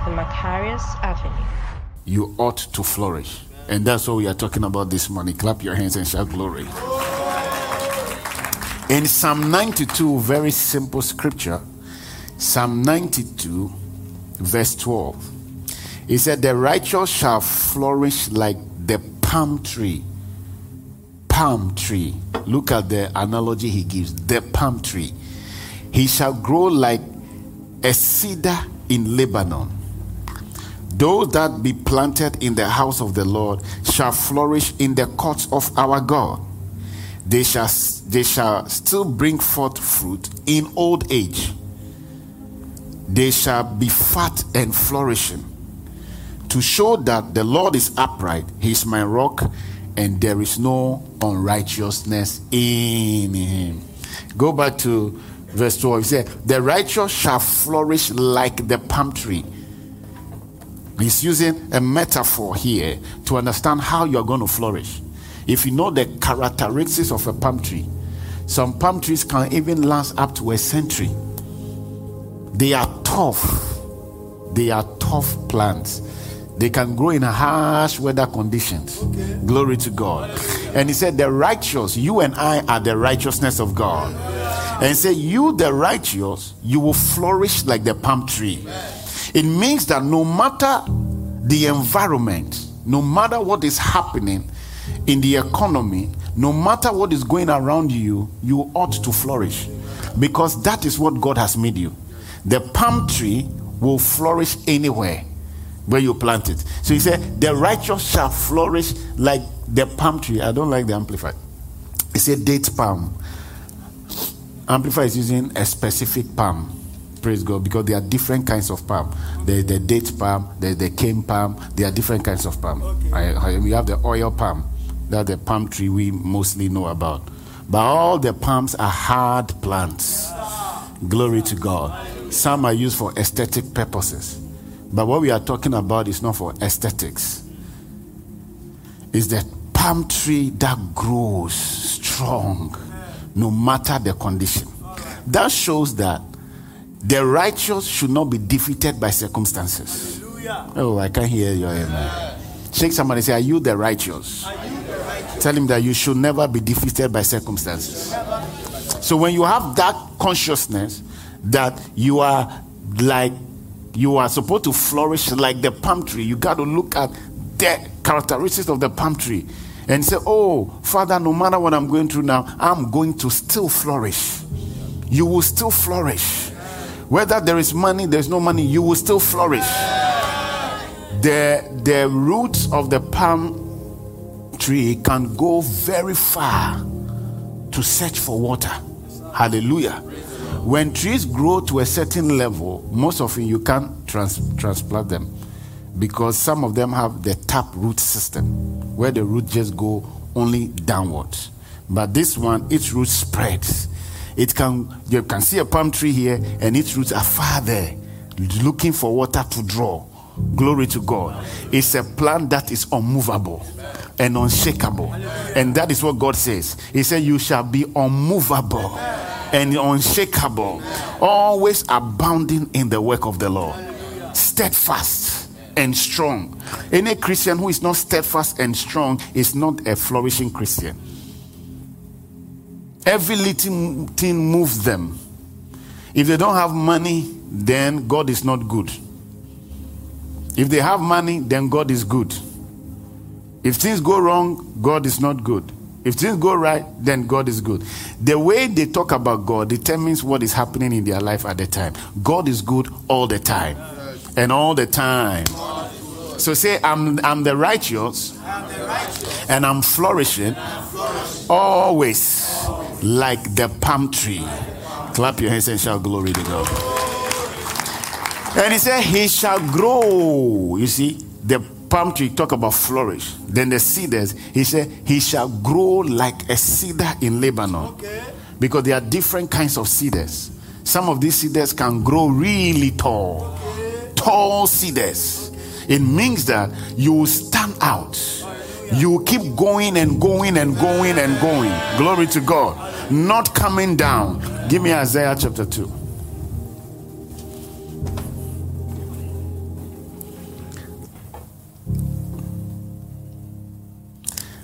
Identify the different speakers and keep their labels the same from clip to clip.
Speaker 1: at the Macarius Avenue.
Speaker 2: You ought to flourish. And that's what we are talking about this morning. Clap your hands and shout glory. In Psalm 92, very simple scripture, Psalm 92, verse 12, he said, The righteous shall flourish like the palm tree. Palm tree. Look at the analogy he gives the palm tree. He shall grow like a cedar in Lebanon. Those that be planted in the house of the Lord shall flourish in the courts of our God. They shall, they shall still bring forth fruit in old age. They shall be fat and flourishing. To show that the Lord is upright, He is my rock, and there is no unrighteousness in Him. Go back to verse 12. He said, The righteous shall flourish like the palm tree. He's using a metaphor here to understand how you're going to flourish. If you know the characteristics of a palm tree, some palm trees can even last up to a century. They are tough. They are tough plants. They can grow in harsh weather conditions. Okay. Glory to God. And he said, The righteous, you and I are the righteousness of God. And he said, You, the righteous, you will flourish like the palm tree. It means that no matter the environment, no matter what is happening in the economy, no matter what is going around you, you ought to flourish because that is what God has made you. The palm tree will flourish anywhere where you plant it. So he said, The righteous shall flourish like the palm tree. I don't like the amplified. He said, Date palm. Amplified is using a specific palm. Praise God, because there are different kinds of palm. There's the date palm, there's the cane palm, there are different kinds of palm. Okay. I, I, we have the oil palm, that's the palm tree we mostly know about. But all the palms are hard plants. Glory to God. Some are used for aesthetic purposes. But what we are talking about is not for aesthetics. It's the palm tree that grows strong no matter the condition. That shows that the righteous should not be defeated by circumstances. Hallelujah. Oh, I can't hear your amen. Shake somebody and say, Are you the righteous? You the righteous? Tell him that you should never be defeated by circumstances. So when you have that consciousness that you are like you are supposed to flourish like the palm tree, you got to look at the characteristics of the palm tree and say, Oh, Father, no matter what I'm going through now, I'm going to still flourish. You will still flourish whether there is money, there's no money, you will still flourish. The, the roots of the palm tree can go very far to search for water. Hallelujah. When trees grow to a certain level, most often you can't trans- transplant them because some of them have the tap root system where the root just go only downwards. But this one, its root spreads it can you can see a palm tree here, and its roots are far there, looking for water to draw. Glory to God. It's a plant that is unmovable and unshakable. And that is what God says. He said, You shall be unmovable and unshakable, always abounding in the work of the Lord, steadfast and strong. Any Christian who is not steadfast and strong is not a flourishing Christian. Every little thing moves them. If they don't have money, then God is not good. If they have money, then God is good. If things go wrong, God is not good. If things go right, then God is good. The way they talk about God determines what is happening in their life at the time. God is good all the time. And all the time. So say, I'm, I'm the righteous, and I'm flourishing, always like the palm tree. Clap your hands and shout glory to God. And he said, He shall grow. You see, the palm tree talk about flourish. Then the cedars, he said, He shall grow like a cedar in Lebanon. Okay. Because there are different kinds of cedars. Some of these cedars can grow really tall. Okay. Tall cedars. It means that you will stand out you keep going and going and going and going. Glory to God. Not coming down. Give me Isaiah chapter 2.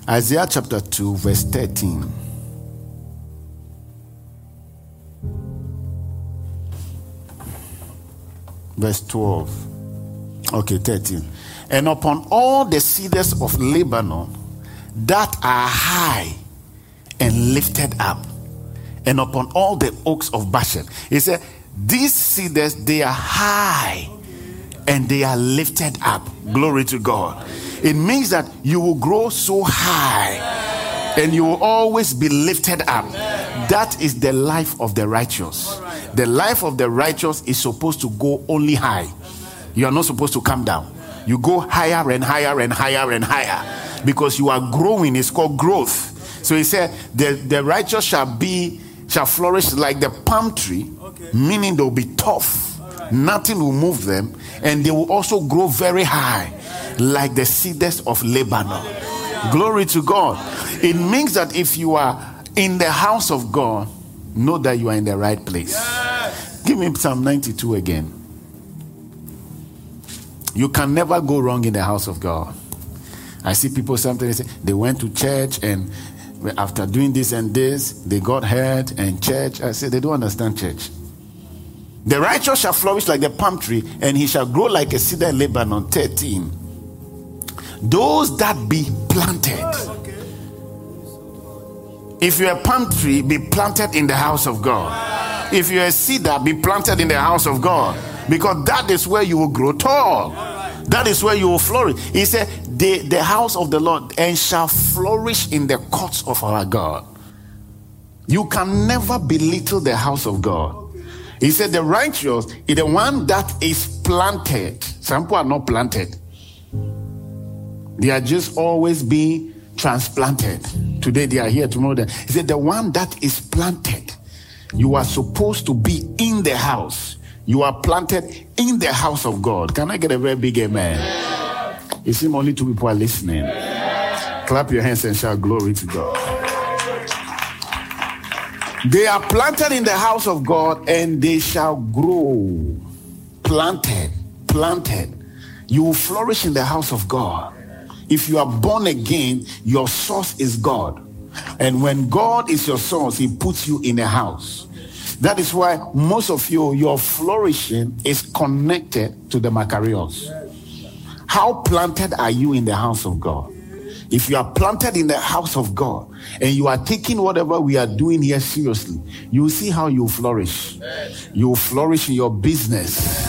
Speaker 2: Isaiah chapter 2, verse 13. Verse 12. Okay, 13. And upon all the cedars of Lebanon that are high and lifted up, and upon all the oaks of Bashan. He said, These cedars, they are high and they are lifted up. Glory to God. It means that you will grow so high and you will always be lifted up. That is the life of the righteous. The life of the righteous is supposed to go only high. You are not supposed to come down. You go higher and higher and higher and higher because you are growing. It's called growth. So he said, The, the righteous shall be shall flourish like the palm tree, okay. meaning they'll be tough. Right. Nothing will move them, and they will also grow very high, like the cedars of Lebanon. Hallelujah. Glory to God. It means that if you are in the house of God, know that you are in the right place. Yes. Give me Psalm 92 again. You can never go wrong in the house of God. I see people sometimes say they went to church and after doing this and this, they got hurt and church. I said, they don't understand church. The righteous shall flourish like the palm tree, and he shall grow like a cedar in Lebanon. 13. Those that be planted. If you're a palm tree, be planted in the house of God. If you're a cedar, be planted in the house of God. Because that is where you will grow tall. That is where you will flourish. He said, the, the house of the Lord and shall flourish in the courts of our God. You can never belittle the house of God. He said, The righteous is the one that is planted. Some people are not planted, they are just always being transplanted. Today they are here, tomorrow. They, he said, The one that is planted, you are supposed to be in the house. You are planted in the house of God. Can I get a very big amen? It seems only two people are listening. Clap your hands and shout glory to God. They are planted in the house of God and they shall grow. Planted, planted. You will flourish in the house of God. If you are born again, your source is God. And when God is your source, He puts you in a house. That is why most of you, your flourishing is connected to the Macarios. How planted are you in the house of God? If you are planted in the house of God and you are taking whatever we are doing here seriously, you see how you flourish. You flourish in your business.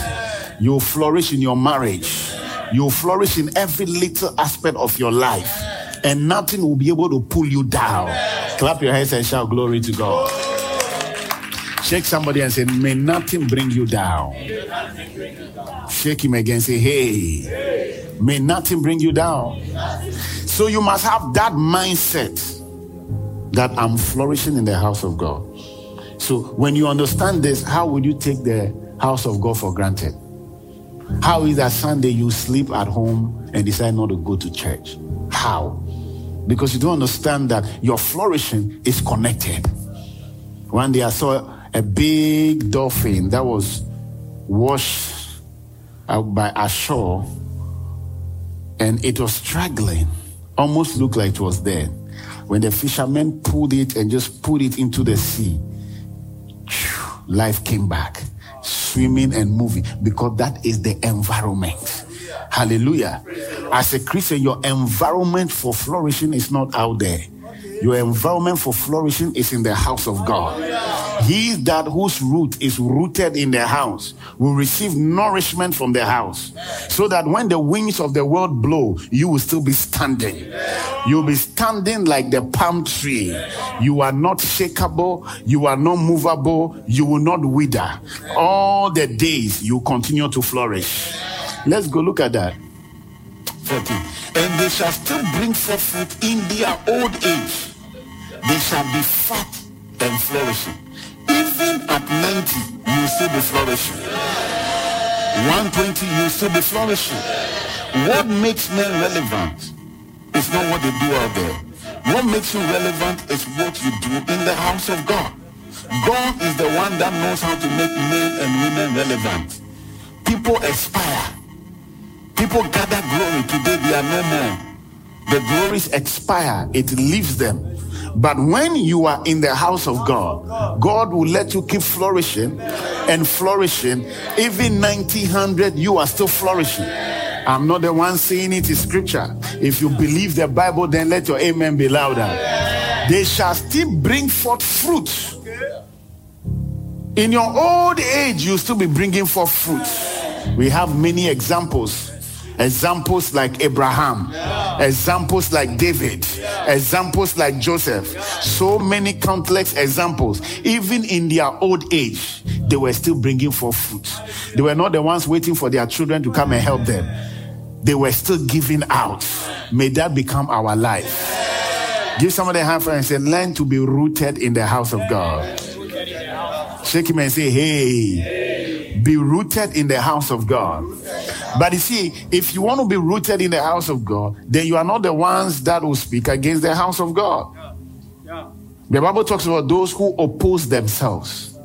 Speaker 2: You flourish in your marriage. You flourish in every little aspect of your life. And nothing will be able to pull you down. Clap your hands and shout glory to God. Shake somebody and say, May nothing bring you down. Shake him again. Say, Hey, may nothing bring you down. So you must have that mindset that I'm flourishing in the house of God. So when you understand this, how would you take the house of God for granted? How is that Sunday you sleep at home and decide not to go to church? How? Because you don't understand that your flourishing is connected. One day I saw a big dolphin that was washed out by ashore and it was struggling, almost looked like it was dead. When the fishermen pulled it and just put it into the sea, life came back, swimming and moving, because that is the environment. Hallelujah. As a Christian, your environment for flourishing is not out there. Your environment for flourishing is in the house of God. He that whose root is rooted in the house will receive nourishment from the house. So that when the winds of the world blow, you will still be standing. You'll be standing like the palm tree. You are not shakable, you are not movable, you will not wither. All the days you continue to flourish. Let's go look at that. 13. And they shall still bring forth fruit in their old age they shall be fat and flourishing. Even at 90, you still be flourishing. 120, you still be flourishing. What makes men relevant is not what they do out there. What makes you relevant is what you do in the house of God. God is the one that knows how to make men and women relevant. People aspire. People gather glory. Today they are no more. the glories expire, it leaves them. But when you are in the house of God, God will let you keep flourishing and flourishing. Even 1900, you are still flourishing. I'm not the one saying it is scripture. If you believe the Bible, then let your amen be louder. They shall still bring forth fruit. In your old age, you still be bringing forth fruit. We have many examples Examples like Abraham, yeah. examples like David, yeah. examples like Joseph. Yeah. So many countless examples. Even in their old age, they were still bringing forth fruit. They were not the ones waiting for their children to come and help them. They were still giving out. May that become our life. Give somebody a hand and say, learn to be rooted in the house of God. Shake him and say, hey, be rooted in the house of God. But you see, if you want to be rooted in the house of God, then you are not the ones that will speak against the house of God. Yeah. Yeah. The Bible talks about those who oppose themselves.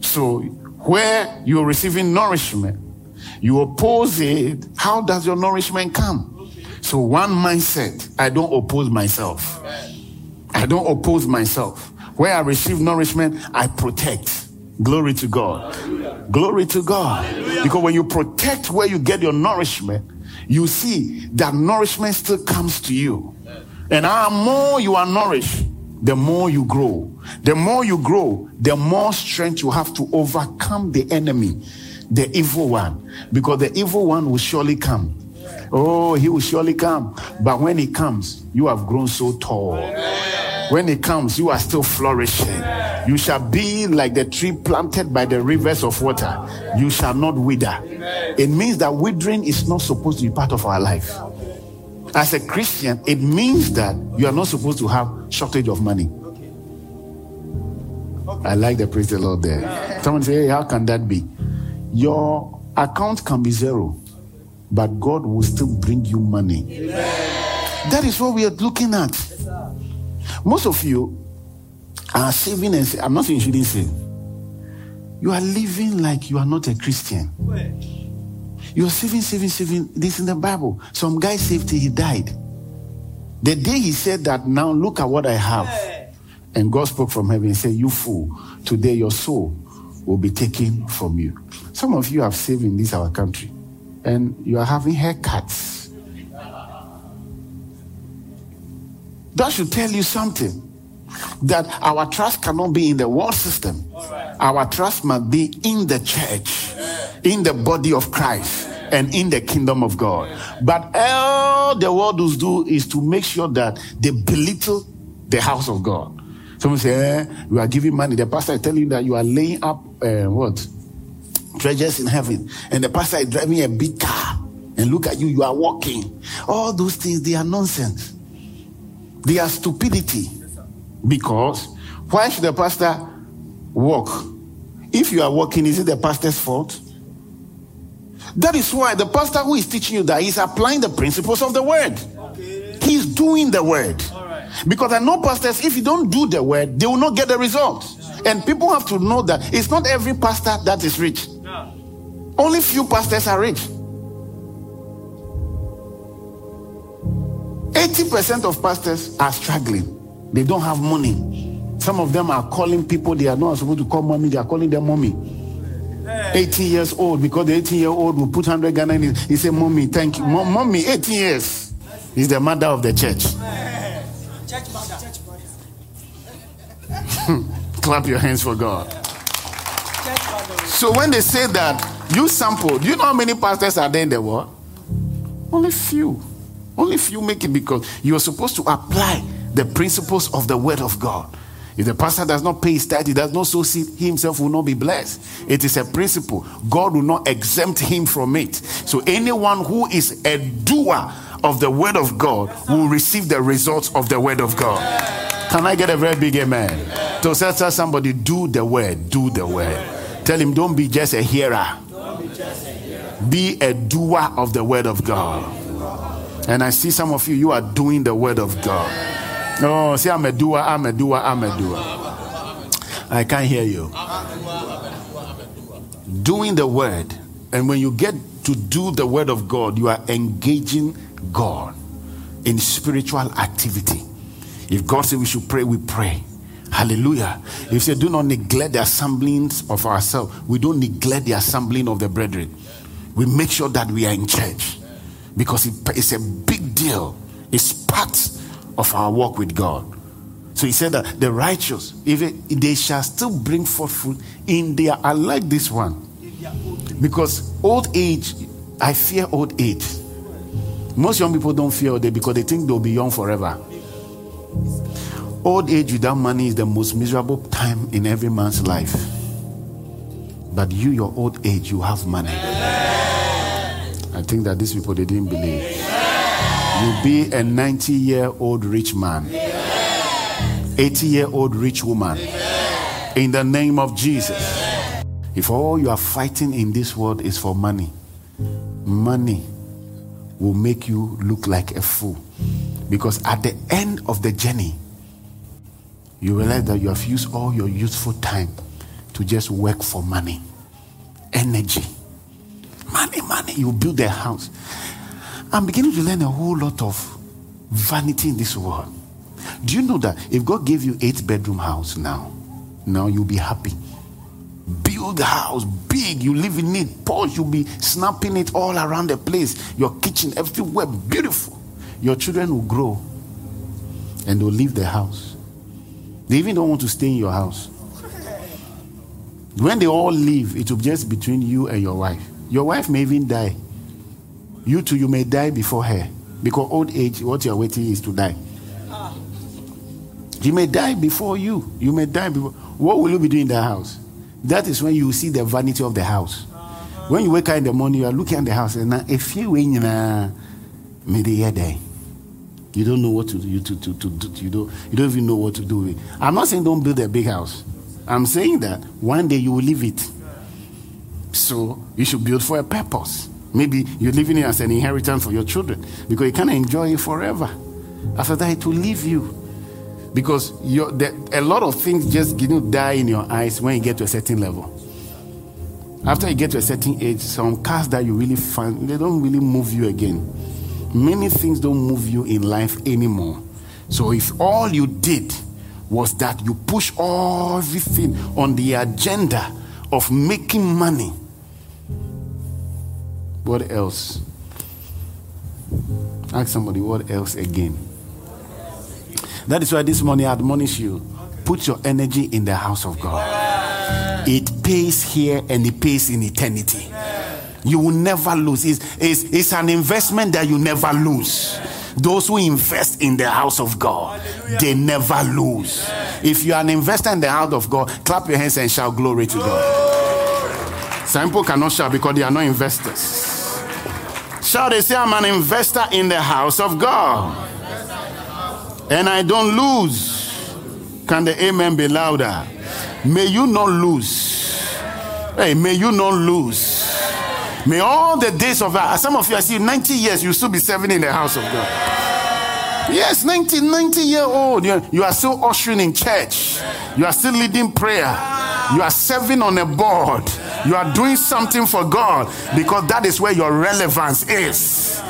Speaker 2: So, where you're receiving nourishment, you oppose it. How does your nourishment come? So, one mindset I don't oppose myself. I don't oppose myself. Where I receive nourishment, I protect. Glory to God. Glory to God. Because when you protect where you get your nourishment, you see that nourishment still comes to you. And the more you are nourished, the more you grow. The more you grow, the more strength you have to overcome the enemy, the evil one. Because the evil one will surely come. Oh, he will surely come. But when he comes, you have grown so tall. When he comes, you are still flourishing. You shall be like the tree planted by the rivers of water. You shall not wither. It means that withering is not supposed to be part of our life. As a Christian, it means that you are not supposed to have shortage of money. I like the praise the Lord there. Someone say, hey, how can that be? Your account can be zero, but God will still bring you money. That is what we are looking at. Most of you are saving and I'm not saying you shouldn't save. You are living like you are not a Christian. You are saving, saving, saving. This in the Bible. Some guy saved till he died. The day he said that, now look at what I have. And God spoke from heaven and said, You fool, today your soul will be taken from you. Some of you have saved in this our country, and you are having haircuts That should tell you something. That our trust cannot be in the world system. Our trust must be in the church, in the body of Christ, and in the kingdom of God. But all the world does do is to make sure that they belittle the house of God. Someone say, eh, you are giving money. The pastor is telling you that you are laying up uh, what? Treasures in heaven. And the pastor is driving a big car. And look at you, you are walking. All those things, they are nonsense They are stupidity. Because why should the pastor walk? If you are walking, is it the pastor's fault? That is why the pastor who is teaching you that is applying the principles of the word. Okay. He's doing the word. Because I know pastors, if you don't do the word, they will not get the results. And people have to know that it's not every pastor that is rich. Yeah. Only few pastors are rich. 80% of pastors are struggling. They don't have money. Some of them are calling people they are not supposed to call mommy, they are calling them mommy. 18 years old, because the 18 year old will put 100 Ghana in it. He said, Mommy, thank you. mommy, 18 years is the mother of the church. Church mother. Clap your hands for God. So when they say that, you sample, do you know how many pastors are there in the world? Only few. Only you make it because you are supposed to apply the principles of the word of God. If the pastor does not pay his tithe, he does not sow seed, he himself will not be blessed. It is a principle. God will not exempt him from it. So anyone who is a doer of the word of God will receive the results of the word of God. Can I get a very big amen? So tell somebody, do the word, do the word. Tell him, don't be just a hearer. Be a doer of the word of God. And I see some of you, you are doing the word of God. Oh, see, I'm a doer, I'm a doer, I'm a doer. I can't hear you. Doing the word. And when you get to do the word of God, you are engaging God. in spiritual activity. If God said we should pray, we pray. Hallelujah. If you said, do not neglect the assemblings of ourselves, we don't neglect the assembling of the brethren. We make sure that we are in church because it's a big deal. It's part of our walk with God. So he said that the righteous, even they shall still bring forth fruit in their. I like this one because old age, I fear old age. Most young people don't fear old age because they think they'll be young forever. Old age without money is the most miserable time in every man's life. But you, your old age, you have money. I think that these people they didn't believe. You'll be a 90 year old rich man, 80 year old rich woman. In the name of Jesus. If all you are fighting in this world is for money, money will make you look like a fool. Because at the end of the journey, you realize that you have used all your useful time to just work for money, energy. Money, money. You build a house. I'm beginning to learn a whole lot of vanity in this world. Do you know that if God gave you eight bedroom house now, now you'll be happy. Build a house big, you live in it, posh, you'll be snapping it all around the place. Your kitchen, everywhere, beautiful. Your children will grow and they'll leave the house. They even don't want to stay in your house. When they all leave, it will be just between you and your wife. Your wife may even die. You too, you may die before her. Because old age, what you're waiting is to die. You may die before you. You may die before. What will you be doing in the house? That is when you see the vanity of the house. When you wake up in the morning, you are looking at the house, and if you win, may the year die. You don't know what to do. You, to, to, to, you, don't, you don't even know what to do with it. I'm not saying don't build a big house. I'm saying that one day you will leave it. So you should build for a purpose. Maybe you're leaving it as an inheritance for your children because you can't enjoy it forever. After that, it will leave you. Because the, a lot of things just you know, die in your eyes when you get to a certain level. After you get to a certain age, some cars that you really find, they don't really move you again. Many things don't move you in life anymore. So if all you did was that you push everything on the agenda of making money, what else? Ask somebody, what else again? That is why this morning I admonish you put your energy in the house of God. It pays here and it pays in eternity. You will never lose. It's, it's, it's an investment that you never lose. Those who invest in the house of God, they never lose. If you are an investor in the house of God, clap your hands and shout glory to God. Some people cannot shout because they are not investors. Shall they say, I'm an investor in the house of God. And I don't lose. Can the amen be louder? May you not lose. Hey, may you not lose. May all the days of our, some of you, I see 90 years, you still be serving in the house of God. Yes, 90, 90 year old. You, you are still ushering in church. You are still leading prayer. You are serving on a board. You are doing something for God because that is where your relevance is.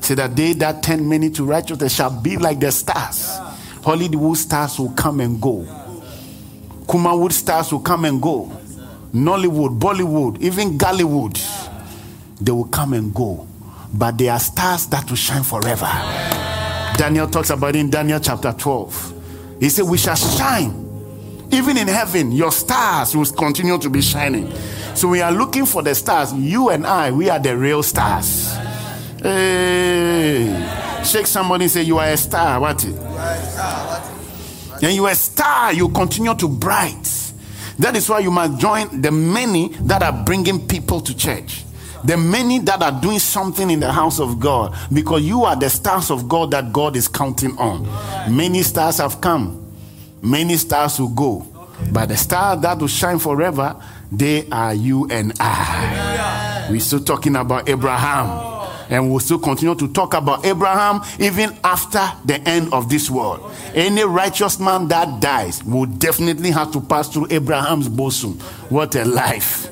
Speaker 2: Say that they that turn many to righteousness shall be like the stars. Hollywood stars will come and go. Kumawood stars will come and go. Nollywood, Bollywood, even Gollywood, they will come and go. But they are stars that will shine forever. Daniel talks about it in Daniel chapter 12. He said, We shall shine. Even in heaven, your stars will continue to be shining. So we are looking for the stars. You and I, we are the real stars. Hey. Shake somebody say, You are a star. What? It? And you are a star. You continue to bright. That is why you must join the many that are bringing people to church. The many that are doing something in the house of God because you are the stars of God that God is counting on. Many stars have come, many stars will go, but the star that will shine forever they are you and I. We're still talking about Abraham. And we'll still continue to talk about Abraham even after the end of this world. Any righteous man that dies will definitely have to pass through Abraham's bosom. What a life.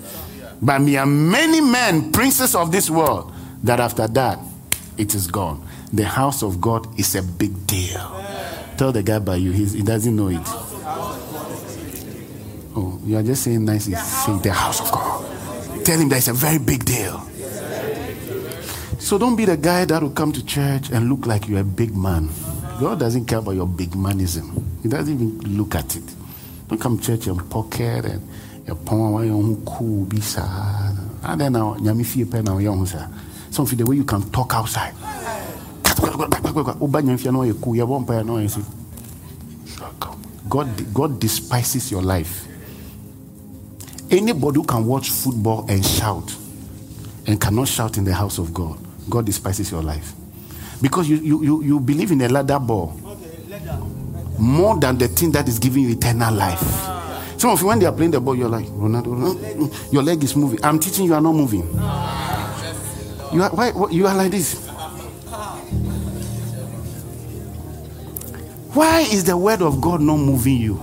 Speaker 2: But me are many men, princes of this world, that after that, it is gone. the house of God is a big deal. Tell the guy by you, he doesn't know it. You are just saying nice. Say the house of God. Tell him that it's a very big deal. So don't be the guy that will come to church and look like you're a big man. God doesn't care about your big manism. He doesn't even look at it. Don't come to church and pocket and your power your cool be sad. And then now nyami fie pe na young sir. Some the way you can talk outside. God God despises your life. Anybody who can watch football and shout and cannot shout in the house of God, God despises your life. Because you, you, you, you believe in a ladder ball more than the thing that is giving you eternal life. Some of you, when they are playing the ball, you're like, Ronaldo, your leg is moving. I'm teaching you, are not moving. You are, why, you are like this. Why is the word of God not moving you?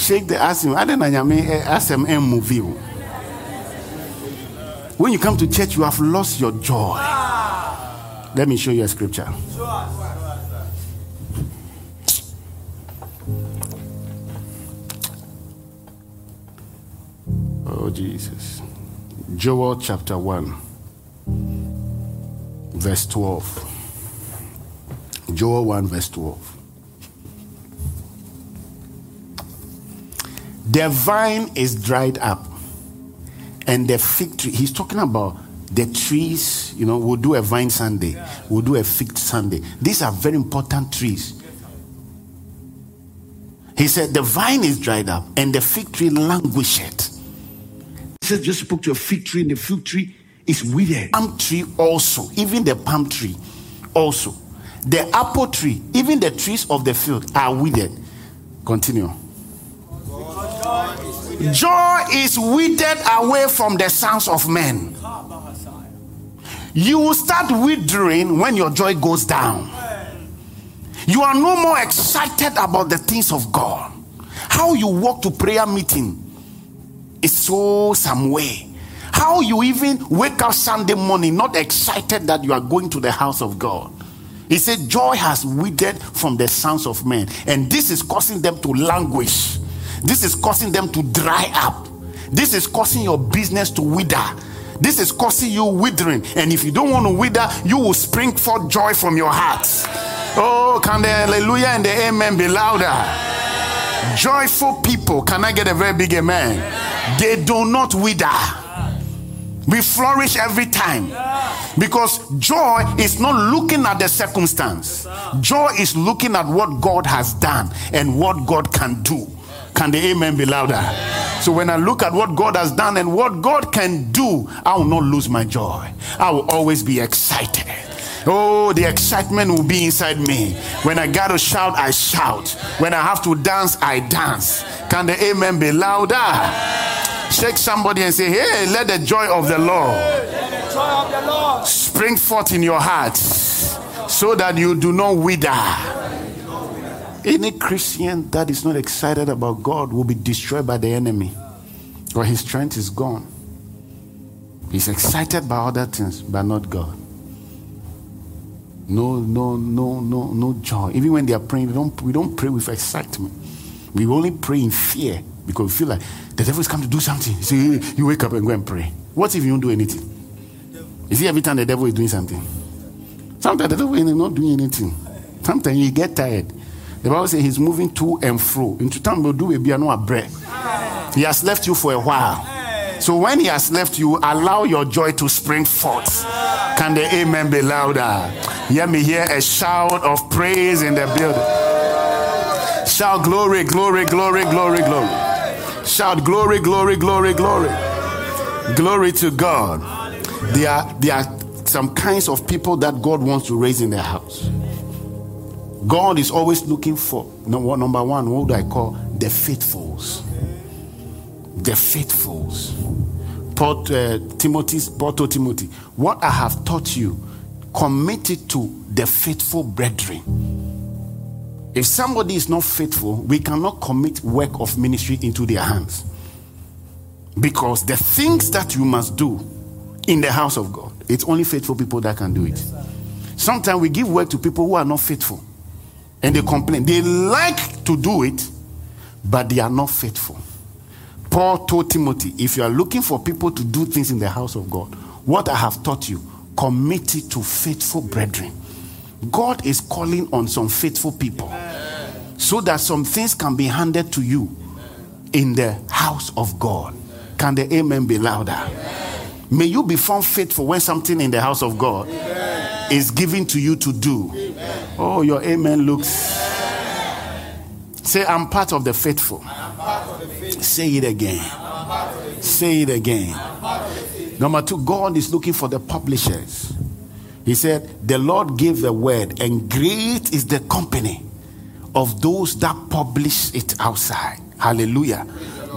Speaker 2: Shake the. I don't know. Ask him and you. When you come to church, you have lost your joy. Let me show you a scripture. Oh, Jesus. Joel chapter 1, verse 12. Joel 1, verse 12. The vine is dried up and the fig tree, he's talking about the trees, you know, we'll do a vine Sunday, we'll do a fig Sunday. These are very important trees. He said, The vine is dried up and the fig tree languisheth. He said, Just spoke to a fig tree and the fig tree is withered. Palm tree also, even the palm tree also. The apple tree, even the trees of the field are withered. Continue. Joy is withered away from the sons of men. You will start withering when your joy goes down. You are no more excited about the things of God. How you walk to prayer meeting is so some way. How you even wake up Sunday morning not excited that you are going to the house of God. He said, Joy has withered from the sons of men, and this is causing them to languish. This is causing them to dry up. This is causing your business to wither. This is causing you withering. And if you don't want to wither, you will spring forth joy from your heart. Oh, can the hallelujah and the amen be louder? Joyful people, can I get a very big amen? They do not wither. We flourish every time because joy is not looking at the circumstance, joy is looking at what God has done and what God can do. Can the amen be louder? So when I look at what God has done and what God can do, I will not lose my joy. I will always be excited. Oh, the excitement will be inside me. When I got to shout, I shout. When I have to dance, I dance. Can the amen be louder? Shake somebody and say, Hey, let the joy of the Lord spring forth in your heart so that you do not wither. Any Christian that is not excited about God will be destroyed by the enemy, or his strength is gone. He's excited by other things, but not God. No, no, no, no, no joy. Even when they are praying, we don't, we don't pray with excitement. We only pray in fear because we feel like the devil is coming to do something. So you, you wake up and go and pray. What if you don't do anything? You see, every time the devil is doing something. Sometimes the devil is not doing anything. Sometimes you get tired. The Bible says he's moving to and fro. Into time will do a bread. He has left you for a while. So when he has left you, allow your joy to spring forth. Can the amen be louder? Hear me hear a shout of praise in the building. Shout glory, glory, glory, glory, glory. Shout glory, glory, glory, glory. Glory to God. There are, there are some kinds of people that God wants to raise in their house. God is always looking for number, one, what do I call the faithfuls? The faithfuls. Paul, uh, Timothy's, Timothy, what I have taught you, commit it to the faithful brethren. If somebody is not faithful, we cannot commit work of ministry into their hands. Because the things that you must do in the house of God, it's only faithful people that can do it. Sometimes we give work to people who are not faithful and they complain. They like to do it, but they are not faithful. Paul told Timothy, if you are looking for people to do things in the house of God, what I have taught you, commit it to faithful brethren. God is calling on some faithful people so that some things can be handed to you in the house of God. Can the amen be louder? May you be found faithful when something in the house of God is given to you to do. Oh, your amen looks. Say, I'm part of the faithful. Say it again. Say it again. Number two, God is looking for the publishers. He said, The Lord gave the word, and great is the company of those that publish it outside. Hallelujah.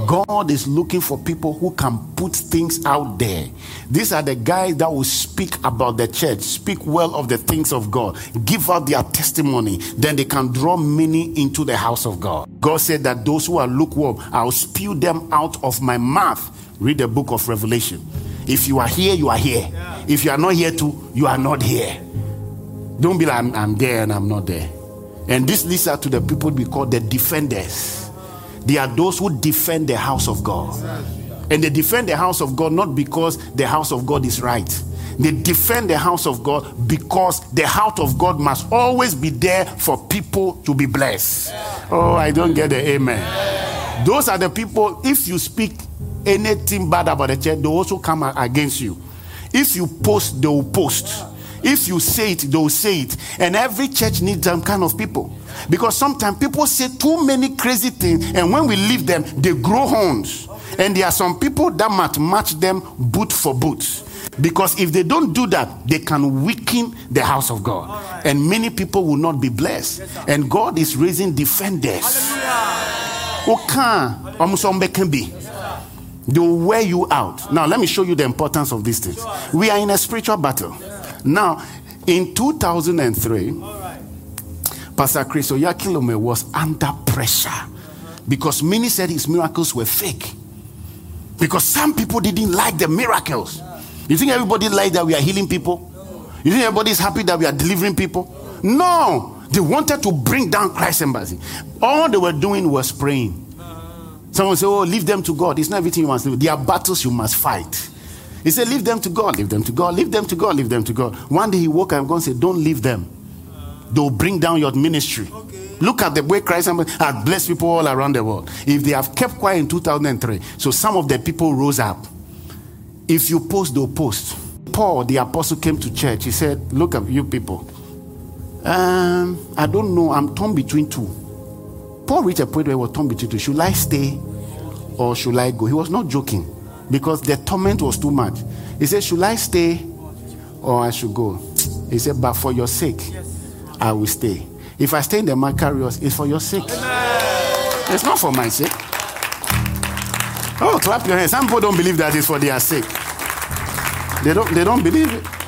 Speaker 2: God is looking for people who can put things out there. These are the guys that will speak about the church, speak well of the things of God, give out their testimony. Then they can draw many into the house of God. God said that those who are lukewarm, I'll spew them out of my mouth. Read the book of Revelation. If you are here, you are here. If you are not here too, you are not here. Don't be like, I'm, I'm there and I'm not there. And this leads out to the people we call the defenders. They are those who defend the house of God. And they defend the house of God not because the house of God is right. They defend the house of God because the house of God must always be there for people to be blessed. Oh, I don't get the amen. Those are the people, if you speak anything bad about the church, they also come against you. If you post, they will post. If you say it, they will say it. And every church needs some kind of people. Because sometimes people say too many crazy things, and when we leave them, they grow horns. And there are some people that must match them boot for boot. Because if they don't do that, they can weaken the house of God. Right. And many people will not be blessed. Yes, and God is raising defenders. Hallelujah. They will wear you out. Now, let me show you the importance of these things. We are in a spiritual battle. Now, in 2003, Pastor Chris Oyakhilome was under pressure because many said his miracles were fake. Because some people didn't like the miracles. You think everybody liked that we are healing people? You think everybody is happy that we are delivering people? No. They wanted to bring down Christ Embassy. All they were doing was praying. Someone said, Oh, leave them to God. It's not everything you must do. There are battles you must fight. He said, Leave them to God, leave them to God, leave them to God, leave them to God. One day he woke up and God said, Don't leave them. They'll bring down your ministry. Okay. Look at the way Christ has blessed people all around the world. If they have kept quiet in 2003, so some of the people rose up. If you post, they'll post. Paul, the apostle, came to church. He said, Look at you people. Um, I don't know. I'm torn between two. Paul reached a point where he was torn between two. Should I stay or should I go? He was not joking because the torment was too much. He said, Should I stay or I should go? He said, But for your sake, I will stay. If I stay in the Macarius, it's for your sake. It's not for my sake. Oh, clap your hands. Some people don't believe that it's for their sake. They don't, they don't believe it.